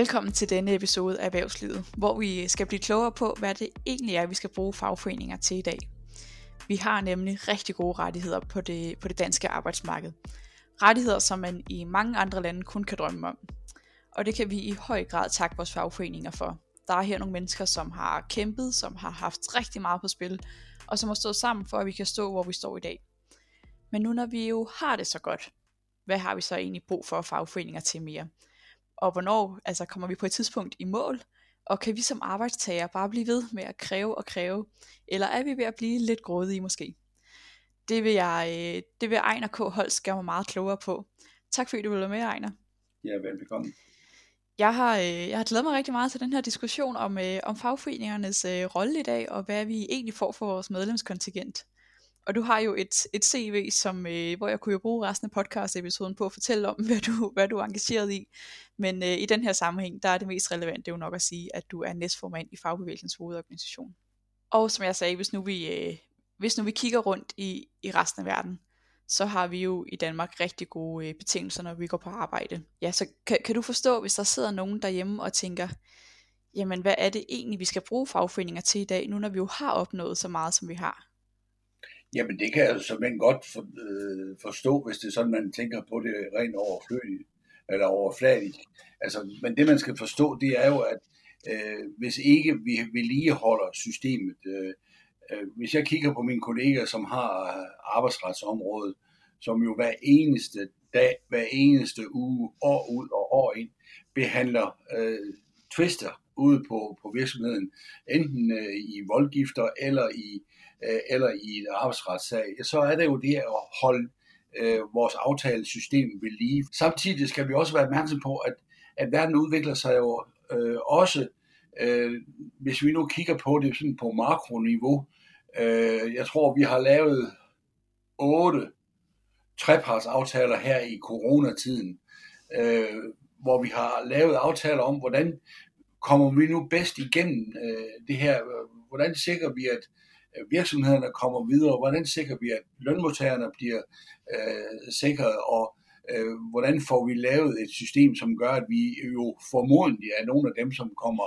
Velkommen til denne episode af Erhvervslivet, hvor vi skal blive klogere på, hvad det egentlig er, vi skal bruge fagforeninger til i dag. Vi har nemlig rigtig gode rettigheder på det, på det danske arbejdsmarked. Rettigheder, som man i mange andre lande kun kan drømme om. Og det kan vi i høj grad takke vores fagforeninger for. Der er her nogle mennesker, som har kæmpet, som har haft rigtig meget på spil, og som har stået sammen for, at vi kan stå, hvor vi står i dag. Men nu når vi jo har det så godt, hvad har vi så egentlig brug for fagforeninger til mere? Og hvornår altså, kommer vi på et tidspunkt i mål? Og kan vi som arbejdstager bare blive ved med at kræve og kræve? Eller er vi ved at blive lidt grådige måske? Det vil, jeg, øh, det vil Ejner K. Holst gøre mig meget klogere på. Tak fordi du vil være med, Ejner. Ja, velbekomme. Jeg har, øh, jeg har glædet mig rigtig meget til den her diskussion om, øh, om fagforeningernes rolle i dag, og hvad vi egentlig får for vores medlemskontingent. Og du har jo et, et CV, som, øh, hvor jeg kunne jo bruge resten af podcast-episoden på at fortælle om, hvad du, hvad du er engageret i. Men øh, i den her sammenhæng, der er det mest relevant, det er jo nok at sige, at du er næstformand i Fagbevægelsens hovedorganisation. Og som jeg sagde, hvis nu vi, øh, hvis nu vi kigger rundt i, i resten af verden, så har vi jo i Danmark rigtig gode øh, betingelser, når vi går på arbejde. Ja, så kan, kan du forstå, hvis der sidder nogen derhjemme og tænker, jamen hvad er det egentlig, vi skal bruge fagforeninger til i dag, nu når vi jo har opnået så meget, som vi har? Jamen det kan jeg simpelthen godt for, øh, forstå, hvis det er sådan, man tænker på det rent overflødigt, eller overfladigt. Altså, men det man skal forstå, det er jo, at øh, hvis ikke vi vedligeholder systemet, øh, øh, hvis jeg kigger på mine kolleger, som har arbejdsretsområdet, som jo hver eneste dag, hver eneste uge, år ud og år ind, behandler øh, twister ude på, på virksomheden, enten øh, i voldgifter eller i øh, eller i en arbejdsretssag, så er det jo det at holde øh, vores aftalesystem ved lige. Samtidig skal vi også være opmærksom på, at, at verden udvikler sig jo øh, også, øh, hvis vi nu kigger på det sådan på makroniveau, øh, jeg tror, vi har lavet otte trepartsaftaler her i coronatiden, øh, hvor vi har lavet aftaler om, hvordan kommer vi nu bedst igennem øh, det her, hvordan sikrer vi, at virksomhederne kommer videre, hvordan sikrer vi, at lønmodtagerne bliver øh, sikret, og øh, hvordan får vi lavet et system, som gør, at vi jo formodentlig er nogle af dem, som kommer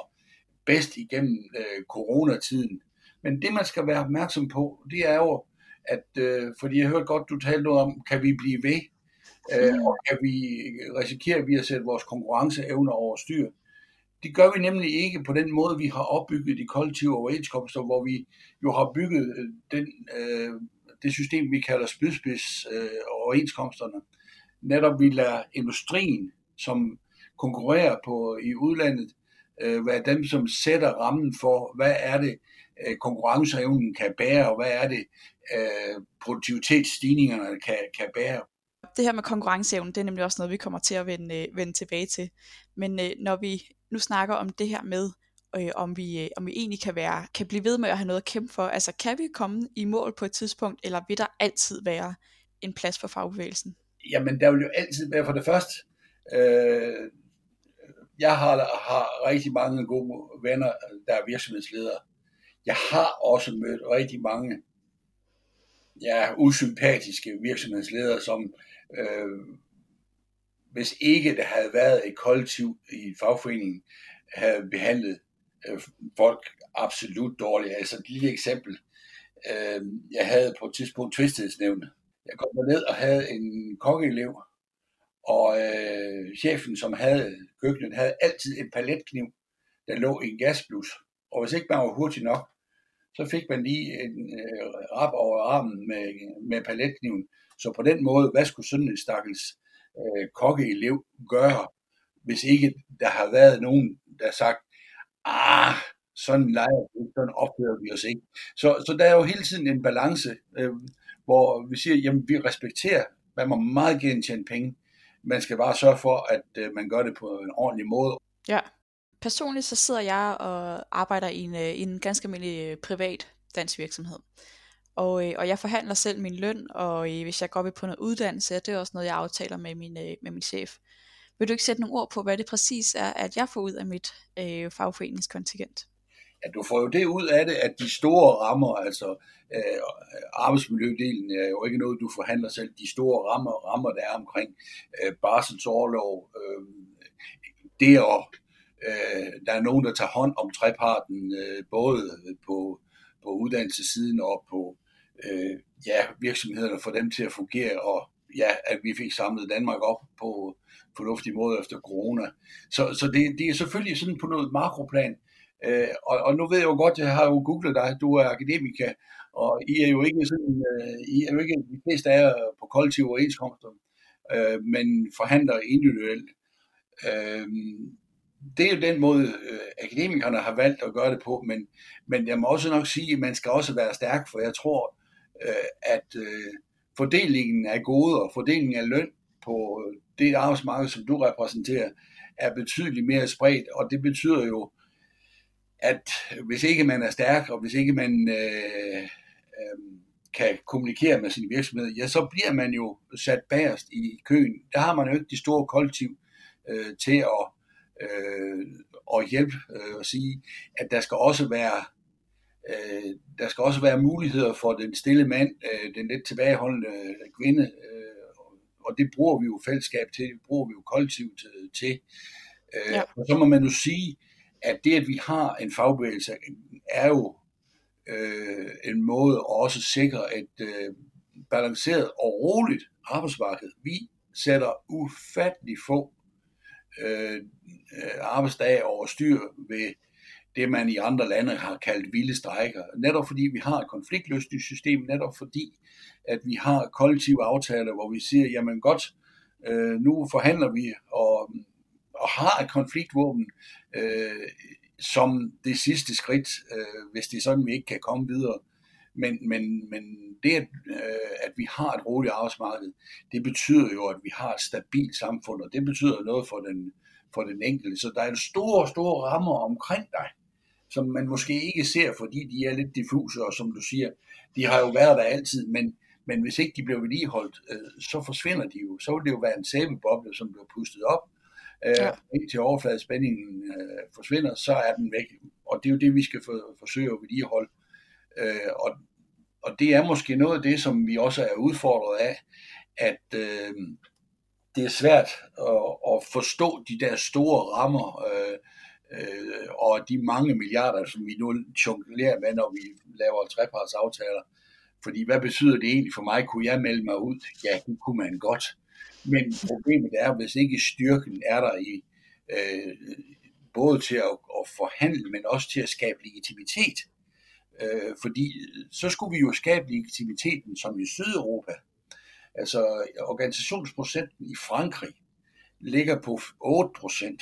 bedst igennem øh, coronatiden. Men det, man skal være opmærksom på, det er jo, at, øh, fordi jeg hørte godt, du talte noget om, kan vi blive ved, øh, og kan vi risikere, at vi har sat vores konkurrenceevner over styr. Det gør vi nemlig ikke på den måde, vi har opbygget de kollektive overenskomster, hvor vi jo har bygget øh, den, øh, det system, vi kalder spydspids øh, overenskomsterne. Netop vi lader industrien, som konkurrerer på i udlandet, øh, være dem, som sætter rammen for, hvad er det, øh, konkurrenceevnen kan bære, og hvad er det, øh, produktivitetsstigningerne kan, kan bære det her med konkurrenceevnen, det er nemlig også noget, vi kommer til at vende, øh, vende tilbage til. Men øh, når vi nu snakker om det her med, øh, om, vi, øh, om vi egentlig kan, være, kan blive ved med at have noget at kæmpe for. Altså kan vi komme i mål på et tidspunkt, eller vil der altid være en plads for fagbevægelsen? Jamen der vil jo altid være for det første. Øh, jeg har, har rigtig mange gode venner, der er virksomhedsledere. Jeg har også mødt rigtig mange ja, usympatiske virksomhedsledere, som øh, hvis ikke der havde været et kollektiv i fagforeningen, havde behandlet øh, folk absolut dårligt. Altså et lille eksempel. Øh, jeg havde på et tidspunkt tvistighedsnævne. Jeg kom ned og havde en kokkeelev, og øh, chefen, som havde køkkenet, havde altid en paletkniv, der lå i en gasblus. Og hvis ikke man var hurtig nok, så fik man lige en øh, rap over armen med, med paletkniven. Så på den måde, hvad skulle sådan en stakkels øh, kokkeelev gøre, hvis ikke der har været nogen, der har sagt, ah, sådan leger vi, sådan opfører vi os ikke. Så, så der er jo hele tiden en balance, øh, hvor vi siger, jamen vi respekterer, man må meget gerne tjene penge, man skal bare sørge for, at øh, man gør det på en ordentlig måde. Ja, personligt så sidder jeg og arbejder i en, øh, i en ganske almindelig øh, privat dansk virksomhed. Og, øh, og jeg forhandler selv min løn, og øh, hvis jeg går op på noget uddannelse, det er også noget, jeg aftaler med min, øh, med min chef. Vil du ikke sætte nogle ord på, hvad det præcis er, at jeg får ud af mit øh, fagforeningskontingent? Ja, du får jo det ud af det, at de store rammer, altså øh, arbejdsmiljødelen er jo ikke noget, du forhandler selv. De store rammer, rammer der er omkring øh, barselsårlov, øh, det at øh, der er nogen, der tager hånd om treparten, øh, både på, på uddannelsessiden og på øh, ja, virksomhederne, for dem til at fungere, og ja, at vi fik samlet Danmark op på fornuftig måde efter corona. Så, så det, det er selvfølgelig sådan på noget makroplan, øh, og, og nu ved jeg jo godt, jeg har jo googlet dig, du er akademiker, og I er jo ikke sådan, øh, I er jo ikke de fleste af jer på kollektive overenskomster, øh, men forhandler individuelt. Øh, det er jo den måde, øh, akademikerne har valgt at gøre det på, men, men jeg må også nok sige, at man skal også være stærk, for jeg tror, øh, Øh, at øh, fordelingen af goder, og fordelingen af løn på øh, det arbejdsmarked, som du repræsenterer, er betydeligt mere spredt, og det betyder jo, at hvis ikke man er stærk, og hvis ikke man øh, øh, kan kommunikere med sin virksomhed, ja, så bliver man jo sat bagerst i køen. Der har man jo ikke de store kollektiv øh, til at, øh, at hjælpe øh, og sige, at der skal også være øh, der skal også være muligheder for den stille mand, øh, den lidt tilbageholdende kvinde, øh, og det bruger vi jo fællesskab til, det bruger vi jo kollektivt til. Øh, ja. Og så må man jo sige, at det, at vi har en fagbevægelse, er jo øh, en måde at også sikre et øh, balanceret og roligt arbejdsmarked. Vi sætter ufattelig få øh, arbejdsdage over styr ved det, man i andre lande har kaldt vilde strækker. Netop fordi vi har et konfliktløsningssystem, netop fordi, at vi har kollektive aftaler, hvor vi siger, jamen godt, øh, nu forhandler vi og, og har et konfliktvåben, øh, som det sidste skridt, øh, hvis det er sådan, vi ikke kan komme videre. Men, men, men det, at, øh, at vi har et roligt arbejdsmarked, det betyder jo, at vi har et stabilt samfund, og det betyder noget for den, for den enkelte. Så der er en store, store rammer omkring dig, som man måske ikke ser, fordi de er lidt diffuse, og som du siger, de har jo været der altid, men, men hvis ikke de bliver vedligeholdt, øh, så forsvinder de jo. Så vil det jo være en sæbeboble, som bliver pustet op, øh, ja. indtil overfladespændingen øh, forsvinder, så er den væk. Og det er jo det, vi skal for, forsøge at vedligeholde. Øh, og, og det er måske noget af det, som vi også er udfordret af, at øh, det er svært at, at forstå de der store rammer, øh, øh, og de mange milliarder, som vi nu jonglerer med, når vi laver trepartsaftaler. Fordi hvad betyder det egentlig for mig? Kunne jeg melde mig ud? Ja, det kunne man godt. Men problemet er, hvis ikke styrken er der i øh, både til at, at forhandle, men også til at skabe legitimitet. Øh, fordi så skulle vi jo skabe legitimiteten som i Sydeuropa. Altså organisationsprocenten i Frankrig ligger på 8 procent.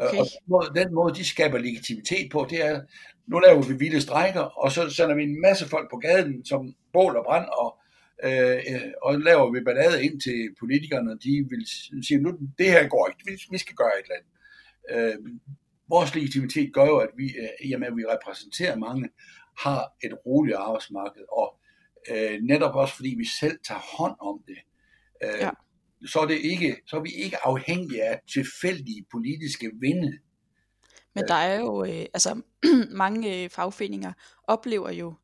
Øh, okay. Og den måde, den måde, de skaber legitimitet på, det er, nu laver vi vilde strækker, og så sender vi en masse folk på gaden, som bål og brand, og øh, og laver vi ballade ind til politikerne, de vil sige, nu det her går ikke, vi, vi skal gøre et eller andet. Øh, vores legitimitet gør jo, at vi, øh, i og med at vi repræsenterer mange, har et roligt arbejdsmarked, og øh, netop også fordi vi selv tager hånd om det, øh, ja. Så, er det ikke, så er vi ikke afhængige af tilfældige politiske vinde. Men der er jo, øh, altså mange øh, fagforeninger oplever jo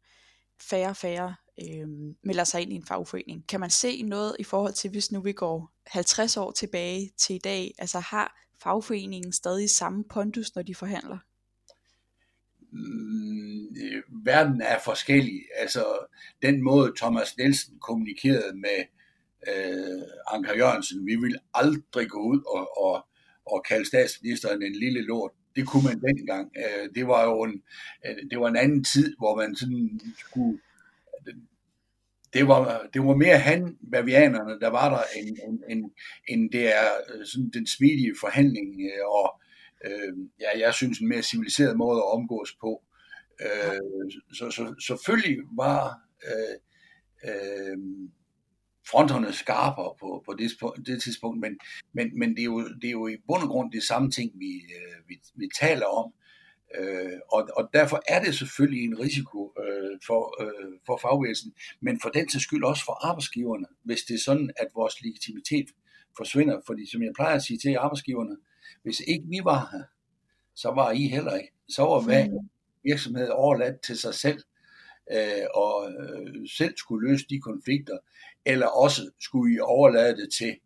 færre og færre øh, melder sig ind i en fagforening. Kan man se noget i forhold til, hvis nu vi går 50 år tilbage til i dag, altså har fagforeningen stadig samme pondus, når de forhandler? Mm, verden er forskellig. Altså den måde Thomas Nielsen kommunikerede med øh, Anker Jørgensen, vi vil aldrig gå ud og, og, og kalde statsministeren en lille lort. Det kunne man dengang. Øh, det var jo en, øh, det var en anden tid, hvor man sådan skulle det var, det var mere han, bavianerne, der var der, end, end, end, end det er øh, sådan den smidige forhandling, øh, og øh, ja, jeg synes en mere civiliseret måde at omgås på. Øh, så, så selvfølgelig var øh, øh, fronterne skarpere på, på det, på det tidspunkt, men, men, men det, er jo, det er jo i bund og grund det samme ting, vi, øh, vi, vi taler om. Øh, og, og derfor er det selvfølgelig en risiko øh, for, øh, for fagbevægelsen, men for den til skyld også for arbejdsgiverne, hvis det er sådan, at vores legitimitet forsvinder. Fordi som jeg plejer at sige til arbejdsgiverne, hvis ikke vi var her, så var I heller ikke. Så var hver mm. virksomhed overladt til sig selv, øh, og øh, selv skulle løse de konflikter, eller også skulle I overlade det til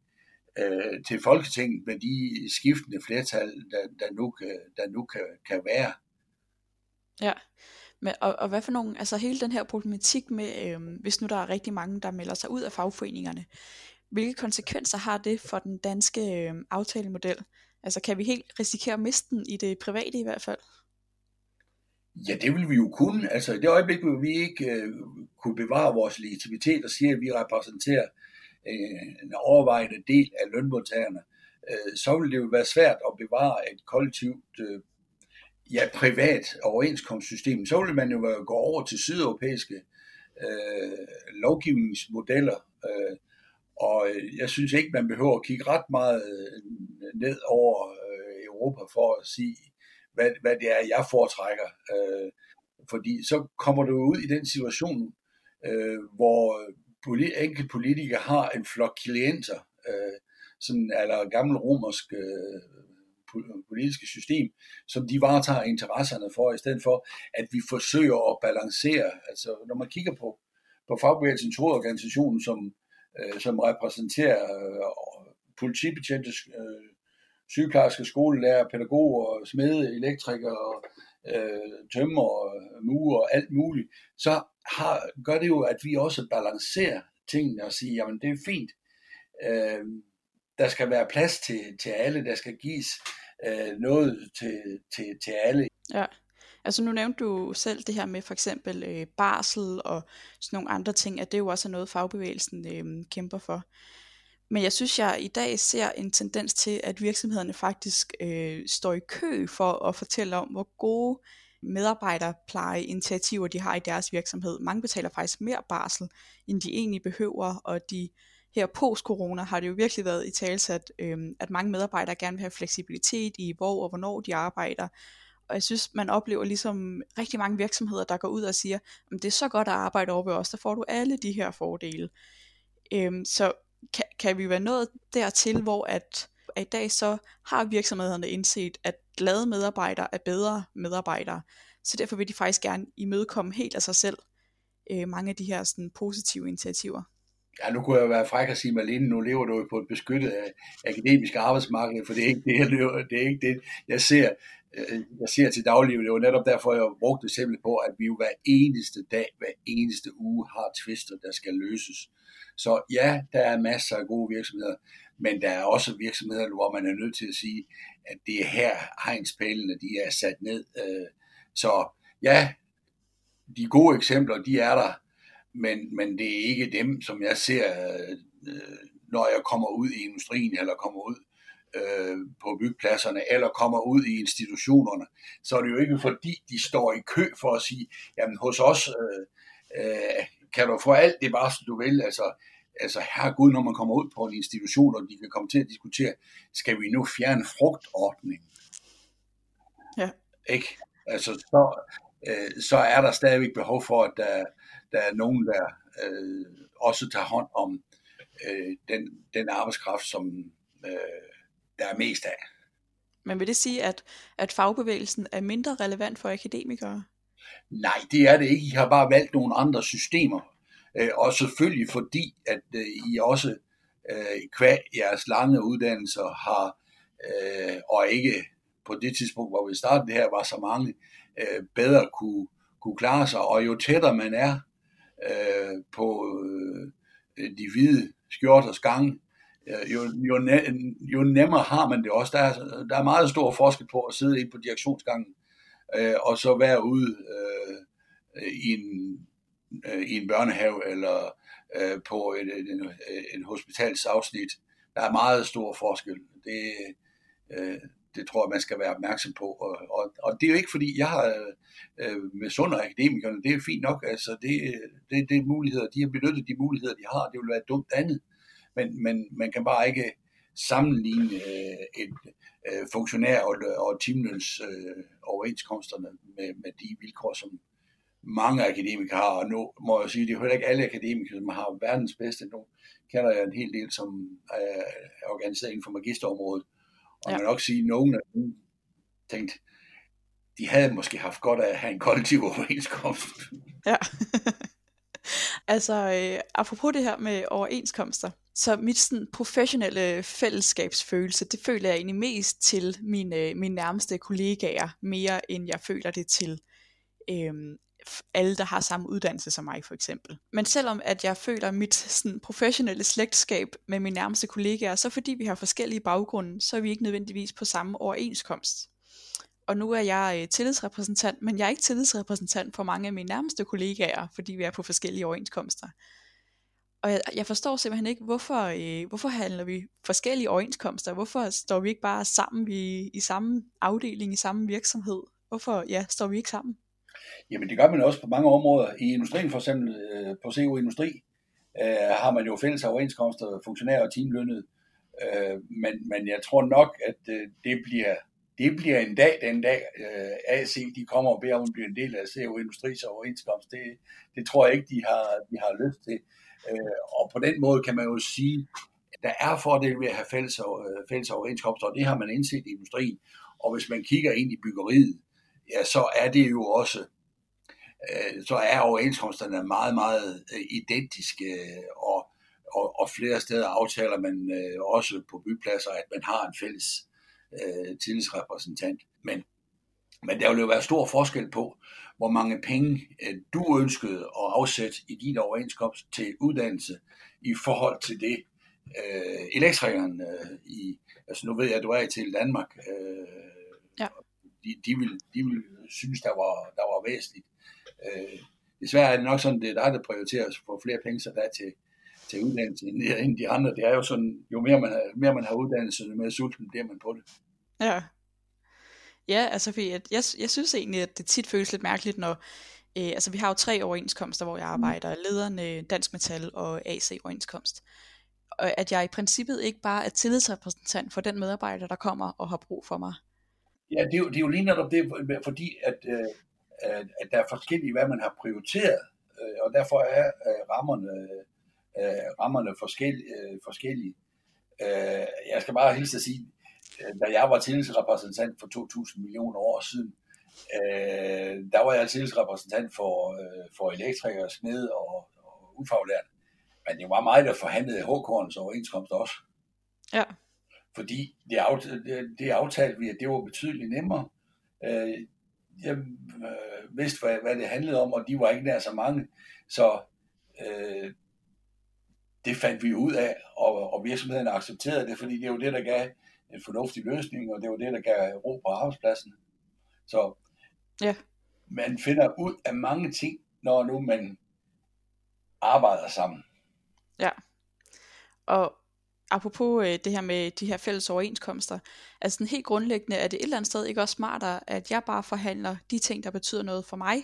øh, til Folketinget med de skiftende flertal, der, der nu, der nu kan, kan være. Ja, men, og, og hvad for nogle, altså hele den her problematik med, øh, hvis nu der er rigtig mange, der melder sig ud af fagforeningerne, hvilke konsekvenser har det for den danske øh, aftalemodel? Altså kan vi helt risikere at miste den i det private i hvert fald? Ja, det vil vi jo kunne. Altså i det øjeblik, hvor vi ikke øh, kunne bevare vores legitimitet og sige, at vi repræsenterer øh, en overvejende del af lønmodtagerne, øh, så vil det jo være svært at bevare et kollektivt, øh, ja, privat overenskomstsystem. Så vil man jo gå over til sydeuropæiske øh, lovgivningsmodeller, øh, og øh, jeg synes ikke, man behøver at kigge ret meget øh, ned over øh, Europa for at sige, hvad, hvad det er, jeg foretrækker. Øh, fordi så kommer du ud i den situation, øh, hvor enkelte politikere har en flok klienter, øh, sådan, eller gammel romersk øh, politiske system, som de varetager interesserne for, i stedet for, at vi forsøger at balancere. Altså, når man kigger på, på fagbevægelsens hovedorganisation, som, øh, som repræsenterer øh, politibetjente, øh, sygeplejersker, skolelærer, pædagoger, smede, elektrikere, øh, tømmer, murer og alt muligt, så har, gør det jo, at vi også balancerer tingene og siger, jamen det er fint. Øh, der skal være plads til, til alle, der skal gives øh, noget til, til, til alle. Ja. Altså nu nævnte du selv det her med for eksempel øh, barsel og sådan nogle andre ting, at det jo også er noget fagbevægelsen øh, kæmper for. Men jeg synes, jeg i dag ser en tendens til, at virksomhederne faktisk øh, står i kø for at fortælle om, hvor gode medarbejderplejeinitiativer de har i deres virksomhed. Mange betaler faktisk mere barsel, end de egentlig behøver, og de her post-corona har det jo virkelig været i talsat, øh, at mange medarbejdere gerne vil have fleksibilitet i, hvor og hvornår de arbejder. Og jeg synes, man oplever ligesom rigtig mange virksomheder, der går ud og siger, det er så godt at arbejde over ved os, der får du alle de her fordele. Øhm, så kan, kan vi være nået dertil, hvor at, at i dag så har virksomhederne indset, at glade medarbejdere er bedre medarbejdere. Så derfor vil de faktisk gerne imødekomme helt af sig selv øh, mange af de her sådan, positive initiativer. Ja, nu kunne jeg være fræk at sige, Malene, nu lever du på et beskyttet af akademisk arbejdsmarked, for det er ikke det, jeg, lever, det, er ikke det, jeg ser. Øh, jeg ser til daglig, det var netop derfor, jeg brugte eksempel på, at vi jo hver eneste dag, hver eneste uge har tvister, der skal løses. Så ja, der er masser af gode virksomheder, men der er også virksomheder, hvor man er nødt til at sige, at det er her hegnspælene, de er sat ned. Øh, så ja, de gode eksempler, de er der, men, men det er ikke dem, som jeg ser, øh, når jeg kommer ud i industrien, eller kommer ud øh, på byggepladserne, eller kommer ud i institutionerne. Så er det jo ikke fordi, de står i kø for at sige, jamen hos os øh, øh, kan du få alt det bare, du vil. Altså, altså herregud, når man kommer ud på en institution, og de kan komme til at diskutere, skal vi nu fjerne frugtordningen? Ja. Ikke? Altså, så, øh, så er der stadigvæk behov for, at der, der er nogen, der øh, også tager hånd om øh, den, den arbejdskraft, som øh, der er mest af. Men vil det sige, at, at fagbevægelsen er mindre relevant for akademikere? Nej, det er det ikke. I har bare valgt nogle andre systemer. Øh, og selvfølgelig fordi, at øh, I også øh, kvæg jeres lange uddannelser har, øh, og ikke på det tidspunkt, hvor vi startede det her, var så mange, øh, bedre kunne, kunne klare sig. Og jo tættere man er øh, på øh, de hvide skjorters gange, øh, jo, jo, ne, jo nemmere har man det også. Der er, der er meget stor forskel på at sidde ind på direktionsgangen, øh, og så være ude øh, i en øh, i en børnehave eller øh, på et, et, et, et hospitalsafsnit. Der er meget stor forskel. Det, øh, det tror jeg, man skal være opmærksom på. Og, og, og det er jo ikke fordi, jeg har øh, med sunde akademikerne, det er fint nok, altså det, det, det er muligheder, de har benyttet de muligheder, de har, det vil være dumt andet. Men, men man kan bare ikke sammenligne øh, et øh, funktionær og, og timeløns øh, overenskomsterne med, med de vilkår, som, mange akademikere har, og nu må jeg sige, det er heller ikke alle akademikere, som har verdens bedste. Nu kender jeg en hel del, som er organiseret inden for magisterområdet, og ja. man kan nok sige, at nogen af dem tænkt, de havde måske haft godt af at have en kollektiv overenskomst. Ja. altså, øh, apropos det her med overenskomster, så mit sådan, professionelle fællesskabsfølelse, det føler jeg egentlig mest til mine, øh, mine nærmeste kollegaer, mere end jeg føler det til øhm, alle, der har samme uddannelse som mig for eksempel. Men selvom at jeg føler mit sådan, professionelle slægtskab med mine nærmeste kollegaer, så fordi vi har forskellige baggrunde, så er vi ikke nødvendigvis på samme overenskomst. Og nu er jeg øh, tillidsrepræsentant, men jeg er ikke tillidsrepræsentant for mange af mine nærmeste kollegaer, fordi vi er på forskellige overenskomster. Og jeg, jeg forstår simpelthen ikke, hvorfor, øh, hvorfor handler vi forskellige overenskomster? Hvorfor står vi ikke bare sammen i, i samme afdeling, i samme virksomhed? Hvorfor ja, står vi ikke sammen? Jamen det gør man også på mange områder. I industrien for eksempel, øh, på CO Industri, øh, har man jo fælles overenskomster, funktionærer og teamlønnet. Øh, men, men jeg tror nok, at øh, det bliver det bliver en dag, den dag øh, AC de kommer og beder om at blive en del af CO Industris overenskomst. Det, det tror jeg ikke, de har, de har lyst til. Øh, og på den måde kan man jo sige, at der er fordele ved at have fælles, øh, fælles overenskomster, og det har man indset i industrien. Og hvis man kigger ind i byggeriet, ja, så er det jo også øh, så er overenskomsterne meget, meget øh, identiske, og, og, og flere steder aftaler man øh, også på bypladser, at man har en fælles øh, tillidsrepræsentant. Men, men der vil jo være stor forskel på, hvor mange penge øh, du ønskede at afsætte i din overenskomst til uddannelse i forhold til det, øh, elektrikeren øh, i, altså nu ved jeg, at du er i til Danmark, øh, ja. de, de, vil, de vil synes, der var, der var væsentligt. Øh, desværre er det nok sådan, det er dig, der prioriterer at få flere penge så der til, til uddannelse end de andre. Det er jo sådan, jo mere man, har, mere man har uddannelse, jo mere sulten bliver man på det. Ja. Ja, altså fordi jeg, jeg, jeg synes egentlig, at det tit føles lidt mærkeligt, når øh, altså vi har jo tre overenskomster, hvor jeg mm. arbejder, lederne, Dansk Metal og AC overenskomst. Og at jeg i princippet ikke bare er tillidsrepræsentant for den medarbejder, der kommer og har brug for mig. Ja, det er jo, det er jo lige netop det, fordi at, øh, at der er forskellige, hvad man har prioriteret, øh, og derfor er øh, rammerne, øh, rammerne forskellige. Øh, forskellige. Øh, jeg skal bare hilse at sige, Øh, da jeg var tillidsrepræsentant for 2.000 millioner år siden, øh, der var jeg tillidsrepræsentant for, øh, for elektrikere, sned og, og ufaglært. Men det var mig, der forhandlede HK'ens overenskomst også. Ja. Fordi det, aft- det, det aftalte vi, at det var betydeligt nemmere. Øh, jeg øh, vidste, hvad, hvad det handlede om, og de var ikke nær så mange. Så øh, det fandt vi ud af, og, og virksomheden accepterede det, fordi det er jo det, der gav en fornuftig løsning, og det var det, der gav ro på arbejdspladsen. Så ja. man finder ud af mange ting, når nu man arbejder sammen. Ja, og apropos øh, det her med de her fælles overenskomster, altså sådan helt grundlæggende er det et eller andet sted ikke også smartere, at jeg bare forhandler de ting, der betyder noget for mig,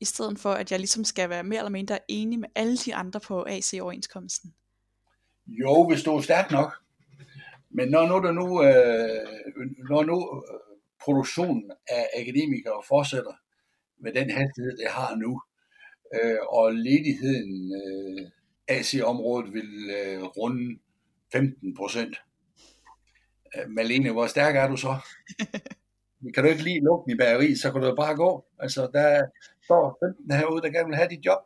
i stedet for at jeg ligesom skal være mere eller mindre enig med alle de andre på AC-overenskomsten. Jo, hvis du er stærk nok. Men når nu, der nu, øh, når nu øh, produktionen af akademikere fortsætter med den hastighed, det har nu, øh, og ledigheden øh, AC-området vil øh, runde 15 procent. Øh, Malene, hvor stærk er du så? Kan du ikke lige lukke i bageri, så kan du bare gå. Altså, der står 15 herude, der gerne vil have dit job.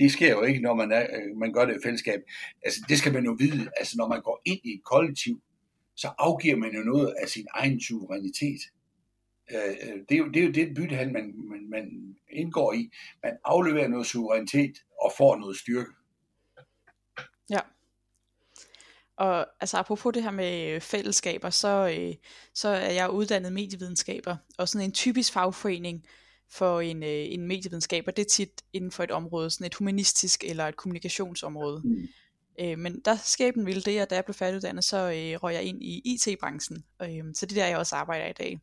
Det sker jo ikke, når man, er, øh, man gør det i fællesskab. Altså, det skal man jo vide. Altså, når man går ind i et kollektiv, så afgiver man jo noget af sin egen suverænitet. Øh, øh, det er jo det, er jo det byttehandel, man, man, man indgår i. Man afleverer noget suverænitet og får noget styrke. Ja. Og altså apropos det her med fællesskaber, så, så er jeg uddannet medievidenskaber, og sådan en typisk fagforening for en, øh, en medievidenskaber, det er tit inden for et område, sådan et humanistisk eller et kommunikationsområde. Mm. Øh, men der skæben ville det, at da jeg blev færdiguddannet, så øh, røg jeg ind i IT-branchen. Øh, så det er der, jeg også arbejder i dag.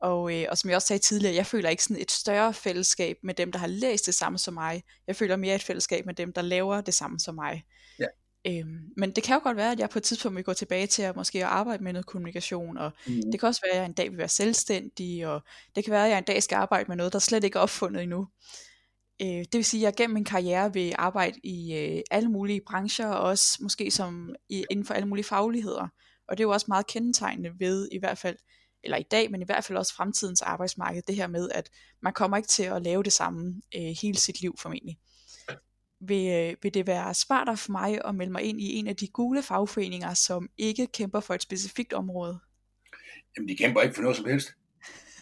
Og, øh, og som jeg også sagde tidligere, jeg føler ikke sådan et større fællesskab med dem, der har læst det samme som mig. Jeg føler mere et fællesskab med dem, der laver det samme som mig. Ja. Øhm, men det kan jo godt være, at jeg på et tidspunkt vil gå tilbage til at måske arbejde med noget kommunikation, og mm. det kan også være, at jeg en dag vil være selvstændig, og det kan være, at jeg en dag skal arbejde med noget, der slet ikke er opfundet endnu. Øh, det vil sige, at jeg gennem min karriere vil arbejde i øh, alle mulige brancher, og også måske som i, inden for alle mulige fagligheder. Og det er jo også meget kendetegnende ved i hvert fald, eller i dag, men i hvert fald også fremtidens arbejdsmarked, det her med, at man kommer ikke til at lave det samme øh, hele sit liv formentlig vil, øh, vil det være smartere for mig at melde mig ind i en af de gule fagforeninger, som ikke kæmper for et specifikt område? Jamen, de kæmper ikke for noget som helst.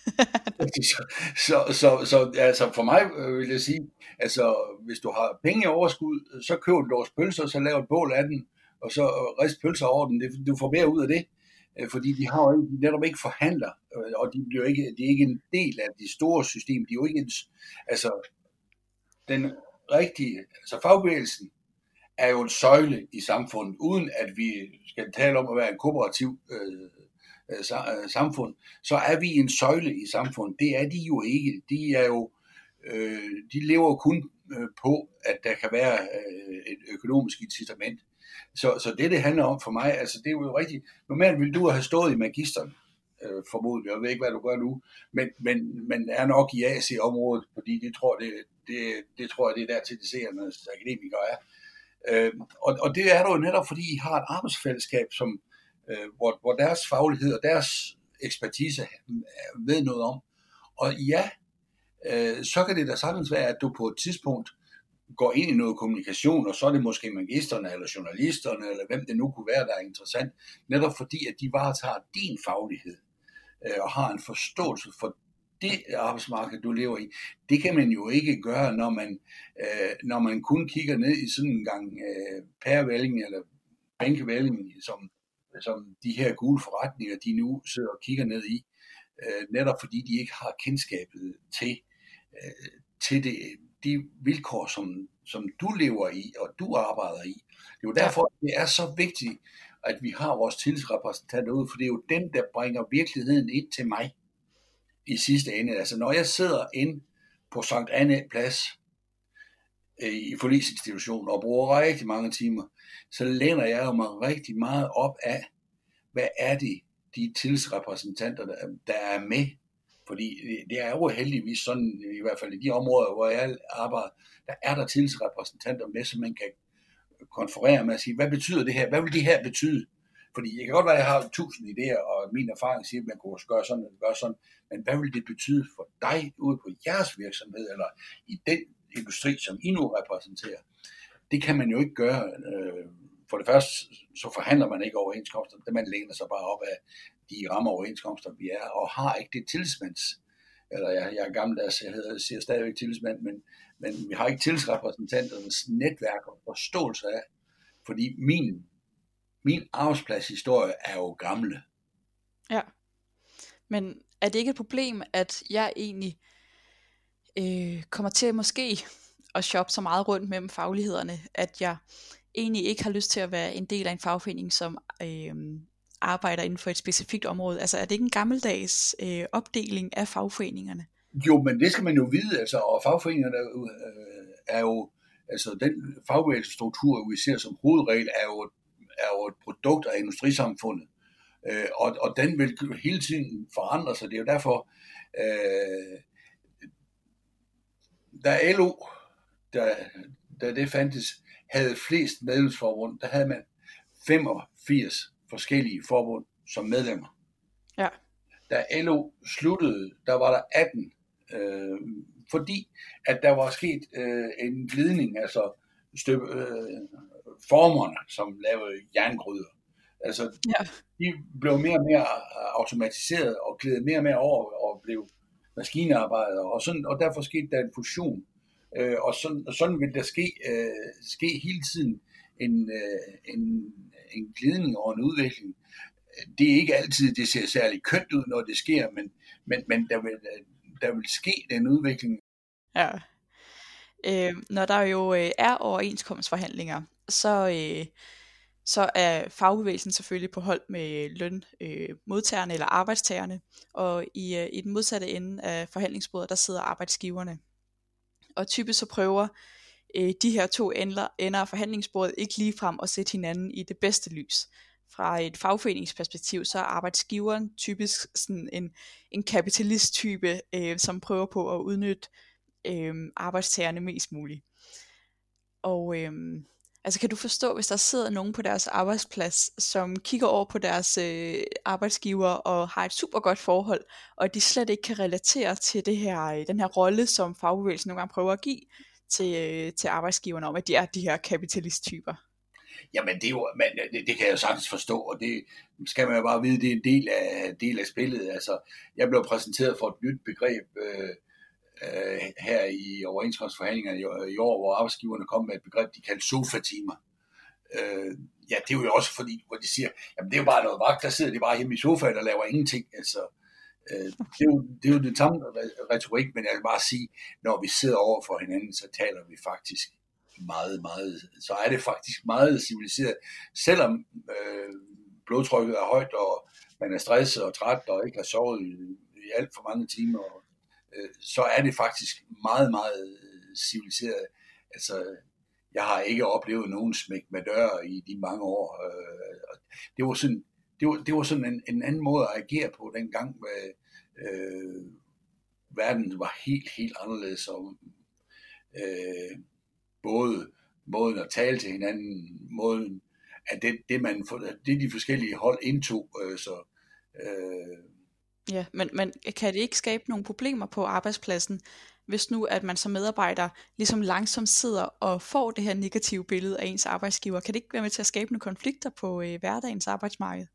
så, så, så, så altså for mig øh, vil jeg sige, altså hvis du har penge i overskud, så køb en dårs pølser, så lav et bål af den, og så øh, rist pølser over den. Det, Du får mere ud af det, fordi de har jo netop ikke forhandler, og de, bliver ikke, de er ikke en del af de store system. De er jo ikke en, altså den rigtige, altså fagbevægelsen er jo en søjle i samfundet, uden at vi skal tale om at være en kooperativ øh, øh, øh, samfund, så er vi en søjle i samfundet. Det er de jo ikke. De er jo, øh, de lever kun øh, på, at der kan være øh, et økonomisk incitament. Så, så det, det handler om for mig, altså det er jo rigtigt. Normalt ville du have stået i magisteren, øh, formodentlig. Jeg ved ikke, hvad du gør nu, men, men, men er nok i AC-området, fordi det tror, det, det, det tror jeg, det er der til de seernes akademikere er. Øh, og, og det er du jo netop, fordi I har et arbejdsfællesskab, som, øh, hvor, hvor deres faglighed og deres ekspertise ved noget om. Og ja, øh, så kan det da sagtens være, at du på et tidspunkt går ind i noget kommunikation, og så er det måske magisterne eller journalisterne, eller hvem det nu kunne være, der er interessant, netop fordi, at de varetager din faglighed, øh, og har en forståelse for det arbejdsmarked, du lever i. Det kan man jo ikke gøre, når man, øh, når man kun kigger ned i sådan en gang øh, pærevælling eller bænkevælling, som, som de her gule forretninger, de nu sidder og kigger ned i, øh, netop fordi de ikke har kendskabet til, øh, til det, de vilkår, som, som du lever i, og du arbejder i. Det er jo derfor, det er så vigtigt, at vi har vores tillidsrepræsentanter ud, for det er jo dem, der bringer virkeligheden ind til mig i sidste ende. Altså når jeg sidder ind på Sankt Anne Plads øh, i forlisinstitutionen og bruger rigtig mange timer, så læner jeg jo mig rigtig meget op af, hvad er det, de tillidsrepræsentanter, der, der er med fordi det er jo heldigvis sådan, i hvert fald i de områder, hvor jeg arbejder, der er der tillidsrepræsentanter med, så man kan konferere med at sige, hvad betyder det her? Hvad vil det her betyde? Fordi jeg kan godt være, at jeg har tusind idéer, og min erfaring siger, at man kunne gøre sådan eller gøre sådan, men hvad vil det betyde for dig ude på jeres virksomhed, eller i den industri, som I nu repræsenterer? Det kan man jo ikke gøre. Øh, for det første, så forhandler man ikke overenskomster, man læner sig bare op af de rammer overenskomster, vi er, og har ikke det tillidsmands, eller jeg, jeg er gammeldags, altså, jeg hedder, siger stadigvæk tillidsmand, men, men vi har ikke tillidsrepræsentanternes netværk og forståelse af, fordi min, min arbejdspladshistorie er jo gamle. Ja, men er det ikke et problem, at jeg egentlig øh, kommer til måske at shoppe så meget rundt mellem faglighederne, at jeg egentlig ikke har lyst til at være en del af en fagforening, som øh, arbejder inden for et specifikt område? Altså er det ikke en gammeldags øh, opdeling af fagforeningerne? Jo, men det skal man jo vide, altså, og fagforeningerne øh, øh er jo, altså den fagbevægelsesstruktur, vi ser som hovedregel, er jo, er jo et produkt af industrisamfundet. Øh, og, og den vil hele tiden forandre sig. Det er jo derfor, øh, da LO, da, da det fandtes, havde flest medlemsforbund, der havde man 85 forskellige forbund som medlemmer. Ja. Da LO sluttede, der var der 18, øh, fordi at der var sket øh, en glidning, altså støb, øh, formerne, som lavede jerngryder. Altså, ja. de blev mere og mere automatiseret og gled mere og mere over og blev maskinearbejdere, og, sådan, og derfor skete der en fusion. Øh, og, sådan, og sådan vil der ske, øh, ske hele tiden en, øh, en en glidning og en udvikling. Det er ikke altid, det ser særlig kønt ud, når det sker, men, men, men der, vil, der vil ske den udvikling. Ja. Øh, når der jo øh, er overenskomstforhandlinger, så, øh, så er fagbevægelsen selvfølgelig på hold med lønmodtagerne øh, eller arbejdstagerne, og i, øh, i den modsatte ende af forhandlingsbordet, der sidder arbejdsgiverne. Og typisk så prøver øh, Øh, de her to ender, ender af forhandlingsbordet ikke lige frem at sætte hinanden i det bedste lys. Fra et fagforeningsperspektiv, så er arbejdsgiveren typisk sådan en, en kapitalist-type, øh, som prøver på at udnytte øh, arbejdstagerne mest muligt. Og øh, altså kan du forstå, hvis der sidder nogen på deres arbejdsplads, som kigger over på deres øh, arbejdsgiver og har et super godt forhold, og de slet ikke kan relatere til det her, øh, den her rolle, som fagbevægelsen nogle gange prøver at give, til, øh, til arbejdsgiverne om, at de er de her kapitalisttyper? Jamen, det, er jo, man, øh, det, det kan jeg jo sagtens forstå, og det skal man jo bare vide, det er en del af, del af spillet. Altså, jeg blev præsenteret for et nyt begreb øh, øh, her i overenskomstforhandlingerne i, i år, hvor arbejdsgiverne kom med et begreb, de kaldte sofa-timer. Øh, ja, det er jo også fordi, hvor de siger, jamen det er jo bare noget vagt, der sidder de bare hjemme i sofaen og laver ingenting. Altså, øh, det, er jo, det er jo den samme retorik, men jeg vil bare sige, når vi sidder over for hinanden, så taler vi faktisk meget, meget, så er det faktisk meget civiliseret. Selvom øh, blodtrykket er højt, og man er stresset og træt, og ikke har sovet i, i alt for mange timer, og, øh, så er det faktisk meget, meget civiliseret. Altså, jeg har ikke oplevet nogen smæk med dør i de mange år. Øh, det var sådan, det var, det var sådan en, en anden måde at agere på dengang, med, øh, verden var helt, helt anderledes, og øh, både måden at tale til hinanden, måden, at det, det, man, det de forskellige hold indtog, øh, så øh, Ja, men, men kan det ikke skabe nogle problemer på arbejdspladsen, hvis nu at man som medarbejder ligesom langsomt sidder og får det her negative billede af ens arbejdsgiver? Kan det ikke være med til at skabe nogle konflikter på øh, hverdagens arbejdsmarked?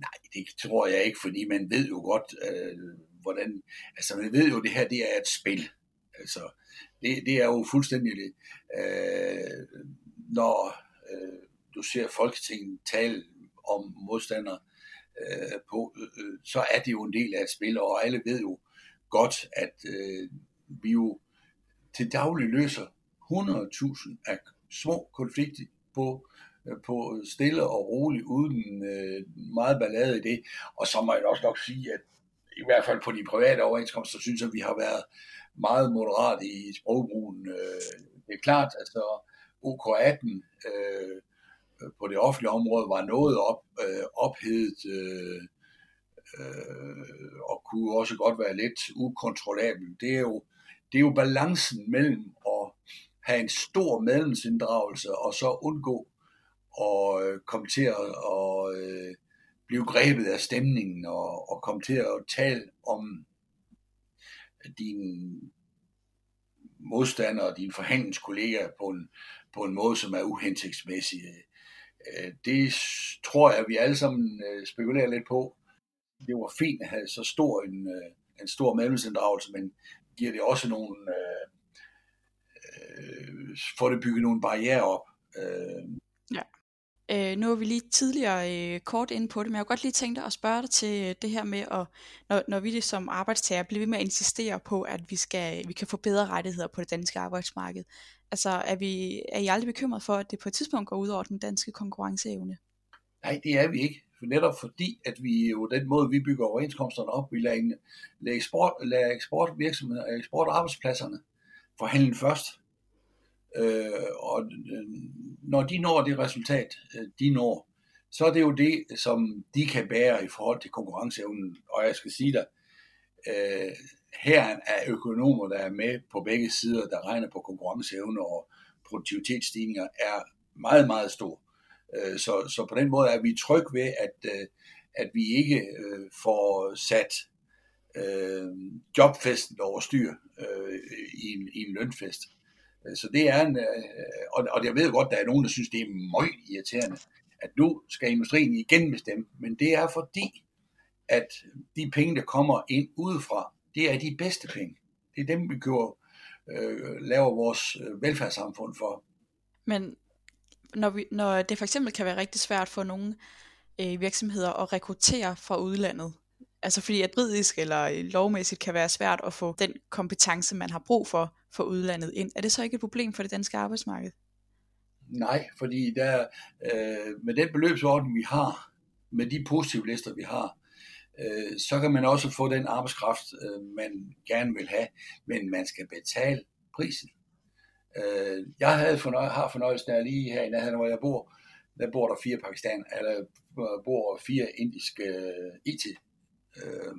Nej, det tror jeg ikke, fordi man ved jo godt, øh, hvordan, altså man ved jo, det her det er et spil. Altså, det, det er jo fuldstændig det. Øh, når øh, du ser Folketinget tale om modstandere øh, på, øh, så er det jo en del af et spil, og alle ved jo godt, at øh, vi jo til daglig løser 100.000 af små konflikter på, på stille og roligt, uden øh, meget ballade i det. Og så må jeg også nok sige, at i hvert fald på de private overenskomster, synes jeg, at vi har været meget moderat i sprogbrugen. Øh, det er klart, altså OK18 øh, på det offentlige område var noget op, øh, ophedet øh, øh, og kunne også godt være lidt ukontrollabel. Det er jo, det er jo balancen mellem at have en stor medlemsinddragelse og så undgå og øh, komme til at og, øh, blive grebet af stemningen og, og komme til at tale om din modstander og dine forhandlingskollegaer på en, på en måde, som er uhensigtsmæssig. Øh, det tror jeg, vi alle sammen øh, spekulerer lidt på. Det var fint at have så stor en, øh, en stor medlemsinddragelse, men giver det også nogle, øh, får det bygget nogle barriere op. Øh, Øh, nu har vi lige tidligere øh, kort inde på det, men jeg har godt lige tænkt dig at spørge dig til øh, det her med, at, når, når vi det som arbejdstager bliver ved med at insistere på, at vi, skal, øh, vi kan få bedre rettigheder på det danske arbejdsmarked. Altså er, vi, er I aldrig bekymret for, at det på et tidspunkt går ud over den danske konkurrenceevne? Nej, det er vi ikke. For netop fordi, at vi jo den måde, vi bygger overenskomsterne op, vi lader, lader, eksport, lader eksportvirksomheder, eksportarbejdspladserne forhandle først. Øh, og øh, når de når det resultat, øh, de når, så er det jo det, som de kan bære i forhold til konkurrenceevnen. Og jeg skal sige dig, øh, her er økonomer, der er med på begge sider, der regner på konkurrenceevne og produktivitetsstigninger, er meget, meget stor. Øh, så, så på den måde er vi tryg ved, at, øh, at vi ikke øh, får sat øh, jobfesten over styr øh, i, en, i en lønfest. Øh, så det er en, øh, og, og jeg ved godt, der er nogen, der synes, det er meget irriterende, at nu skal industrien igen bestemme, men det er fordi, at de penge, der kommer ind udefra, det er de bedste penge. Det er dem, vi køber, øh, laver vores øh, velfærdssamfund for. Men når, vi, når det for eksempel kan være rigtig svært for nogle øh, virksomheder at rekruttere fra udlandet, altså fordi at juridisk eller øh, lovmæssigt kan være svært at få den kompetence, man har brug for, for udlandet ind. Er det så ikke et problem for det danske arbejdsmarked? Nej, fordi der, øh, med den beløbsordning, vi har, med de positive lister, vi har, øh, så kan man også få den arbejdskraft, øh, man gerne vil have, men man skal betale prisen. Øh, jeg havde fornøj, har fornøjelsen af lige her i nærheden, hvor jeg bor, der bor der fire pakistan, eller øh, bor fire indiske øh, IT øh,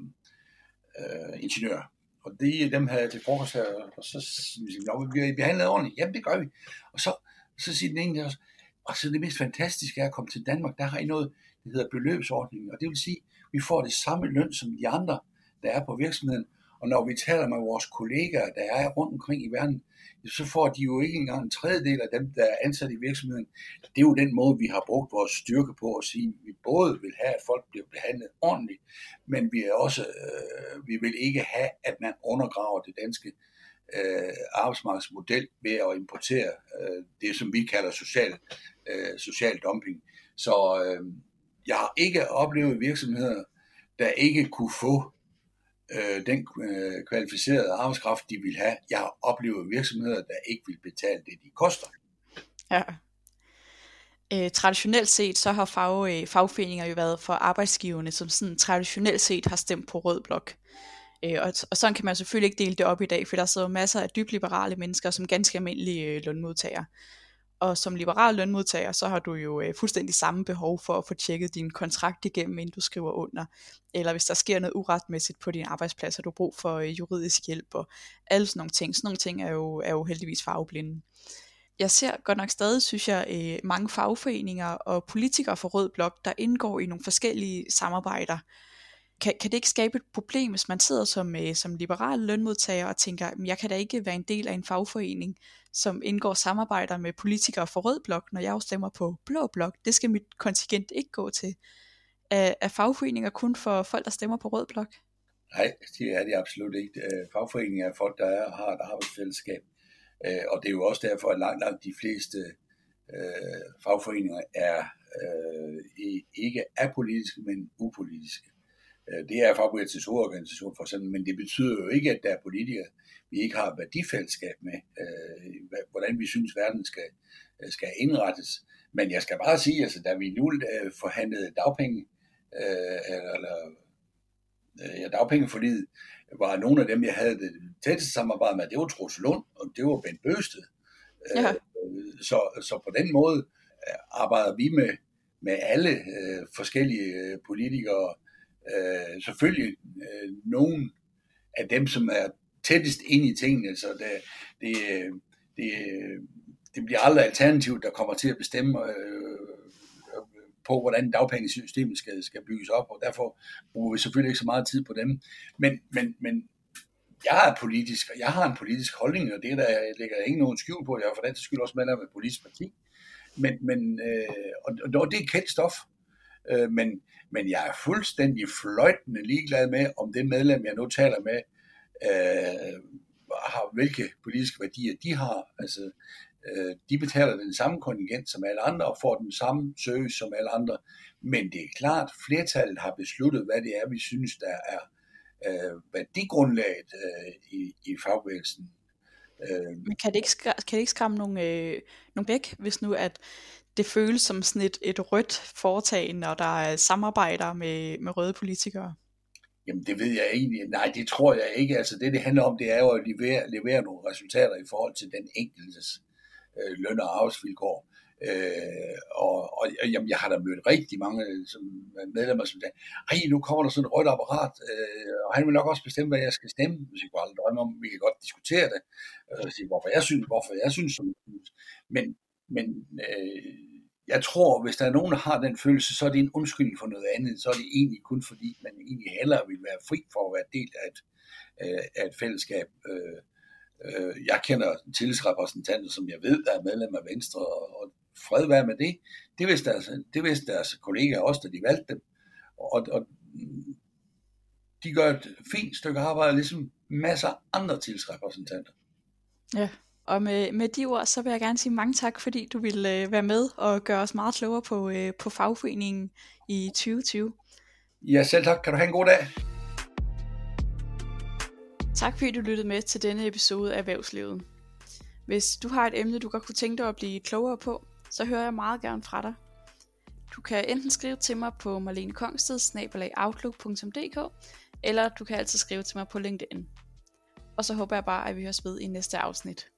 øh, ingeniører. Og det, dem havde jeg til frokost her, og så siger vi, vi behandlet ordentligt. Jamen, det gør vi. Og så, så siger den ene også, og så det mest fantastiske er at komme til Danmark, der har I noget, der hedder beløbsordningen, og det vil sige, at vi får det samme løn som de andre, der er på virksomheden, og når vi taler med vores kollegaer, der er rundt omkring i verden, så får de jo ikke engang en tredjedel af dem, der er ansat i virksomheden. Det er jo den måde, vi har brugt vores styrke på at sige, at vi både vil have, at folk bliver behandlet ordentligt, men vi, er også, øh, vi vil ikke have, at man undergraver det danske øh, arbejdsmarkedsmodel ved at importere øh, det, som vi kalder social, øh, social dumping. Så øh, jeg har ikke oplevet virksomheder, der ikke kunne få øh, den øh, kvalificerede arbejdskraft, de vil have. Jeg har oplevet virksomheder, der ikke vil betale det, de koster. Ja. Øh, traditionelt set, så har fag, øh, fagforeninger jo været for arbejdsgiverne, som sådan traditionelt set har stemt på rød blok. Øh, og, og sådan kan man selvfølgelig ikke dele det op i dag, for der sidder masser af dybliberale mennesker som ganske almindelige øh, lønmodtagere. Og som liberal lønmodtager, så har du jo øh, fuldstændig samme behov for at få tjekket din kontrakt igennem, inden du skriver under. Eller hvis der sker noget uretmæssigt på din arbejdsplads, har du brug for øh, juridisk hjælp og alle sådan nogle ting. Sådan nogle ting er jo, er jo heldigvis farveblinde. Jeg ser godt nok stadig, synes jeg, øh, mange fagforeninger og politikere fra Rød Blok, der indgår i nogle forskellige samarbejder, kan, kan det ikke skabe et problem, hvis man sidder som, øh, som liberal lønmodtager og tænker, at jeg kan da ikke være en del af en fagforening, som indgår samarbejder med politikere for rød blok, når jeg jo stemmer på blå blok. Det skal mit kontingent ikke gå til. Er, er fagforeninger kun for folk, der stemmer på rød blok? Nej, det er det absolut ikke. Øh, fagforeninger er folk, der er, har et arbejdsfællesskab. Øh, og det er jo også derfor, at langt, langt de fleste øh, fagforeninger er øh, ikke apolitiske, men upolitiske. Øh, det er Fagbevægelsens hovedorganisation for eksempel, men det betyder jo ikke, at der er politikere, vi ikke har værdifællesskab med, øh, hvordan vi synes, verden skal, øh, skal indrettes. Men jeg skal bare sige, altså, da vi nu forhandlede dagpenge, eller ja, dagpengeforliget, var nogle af dem, jeg havde det tætteste samarbejde med, det var Troels Lund, og det var Bent Bøsted. Ja. Så, så på den måde arbejder vi med, med alle øh, forskellige politikere, øh, selvfølgelig øh, nogen af dem, som er tættest ind i tingene, så det, det, det, det bliver aldrig alternativt, der kommer til at bestemme øh, på, hvordan dagpengesystemet skal, skal bygges op, og derfor bruger vi selvfølgelig ikke så meget tid på dem. Men, men, men jeg er politisk, og jeg har en politisk holdning, og det der jeg lægger ikke nogen skjul på. Jeg er for den skyld også medlem af et politisk parti. Men, men, øh, og, og det er kendt stof. Øh, men, men jeg er fuldstændig fløjtende ligeglad med, om det medlem, jeg nu taler med, øh, har, hvilke politiske værdier de har. Altså, øh, de betaler den samme kontingent som alle andre og får den samme service som alle andre. Men det er klart, at flertallet har besluttet, hvad det er, vi synes, der er øh, værdigrundlaget øh, i, i fagbevægelsen. Øh. Men kan det ikke, kan det ikke skræmme nogle, øh, nogle væk, hvis nu at det føles som sådan et, et rødt foretagende, når der er samarbejder med, med røde politikere? Jamen det ved jeg egentlig, nej det tror jeg ikke. Altså det det handler om, det er jo at levere, levere nogle resultater i forhold til den enkeltes øh, løn og arbejdsvilkår. Øh, og, og jamen, jeg har da mødt rigtig mange øh, som medlemmer, som siger, ej, nu kommer der sådan et rødt apparat, øh, og han vil nok også bestemme, hvad jeg skal stemme. Hvis jeg kunne aldrig drømme om, vi kan godt diskutere det, øh, og sige, hvorfor jeg synes, hvorfor jeg synes, som men, men øh, jeg tror, hvis der er nogen, der har den følelse, så er det en undskyldning for noget andet. Så er det egentlig kun fordi, man egentlig hellere vil være fri for at være del af et, øh, af et fællesskab. Øh, øh, jeg kender tillidsrepræsentanter, som jeg ved, der er medlem af Venstre, og fred være med det. Det vidste deres, det vidste deres kollegaer også, da de valgte dem. Og, og de gør et fint stykke arbejde, ligesom masser af andre tillidsrepræsentanter. Ja, og med, med de ord, så vil jeg gerne sige mange tak, fordi du ville øh, være med og gøre os meget klogere på, øh, på fagforeningen i 2020. Ja, selv tak. Kan du have en god dag. Tak fordi du lyttede med til denne episode af Erhvervslivet. Hvis du har et emne, du godt kunne tænke dig at blive klogere på, så hører jeg meget gerne fra dig. Du kan enten skrive til mig på marlenekongsted, eller du kan altid skrive til mig på LinkedIn. Og så håber jeg bare, at vi høres ved i næste afsnit.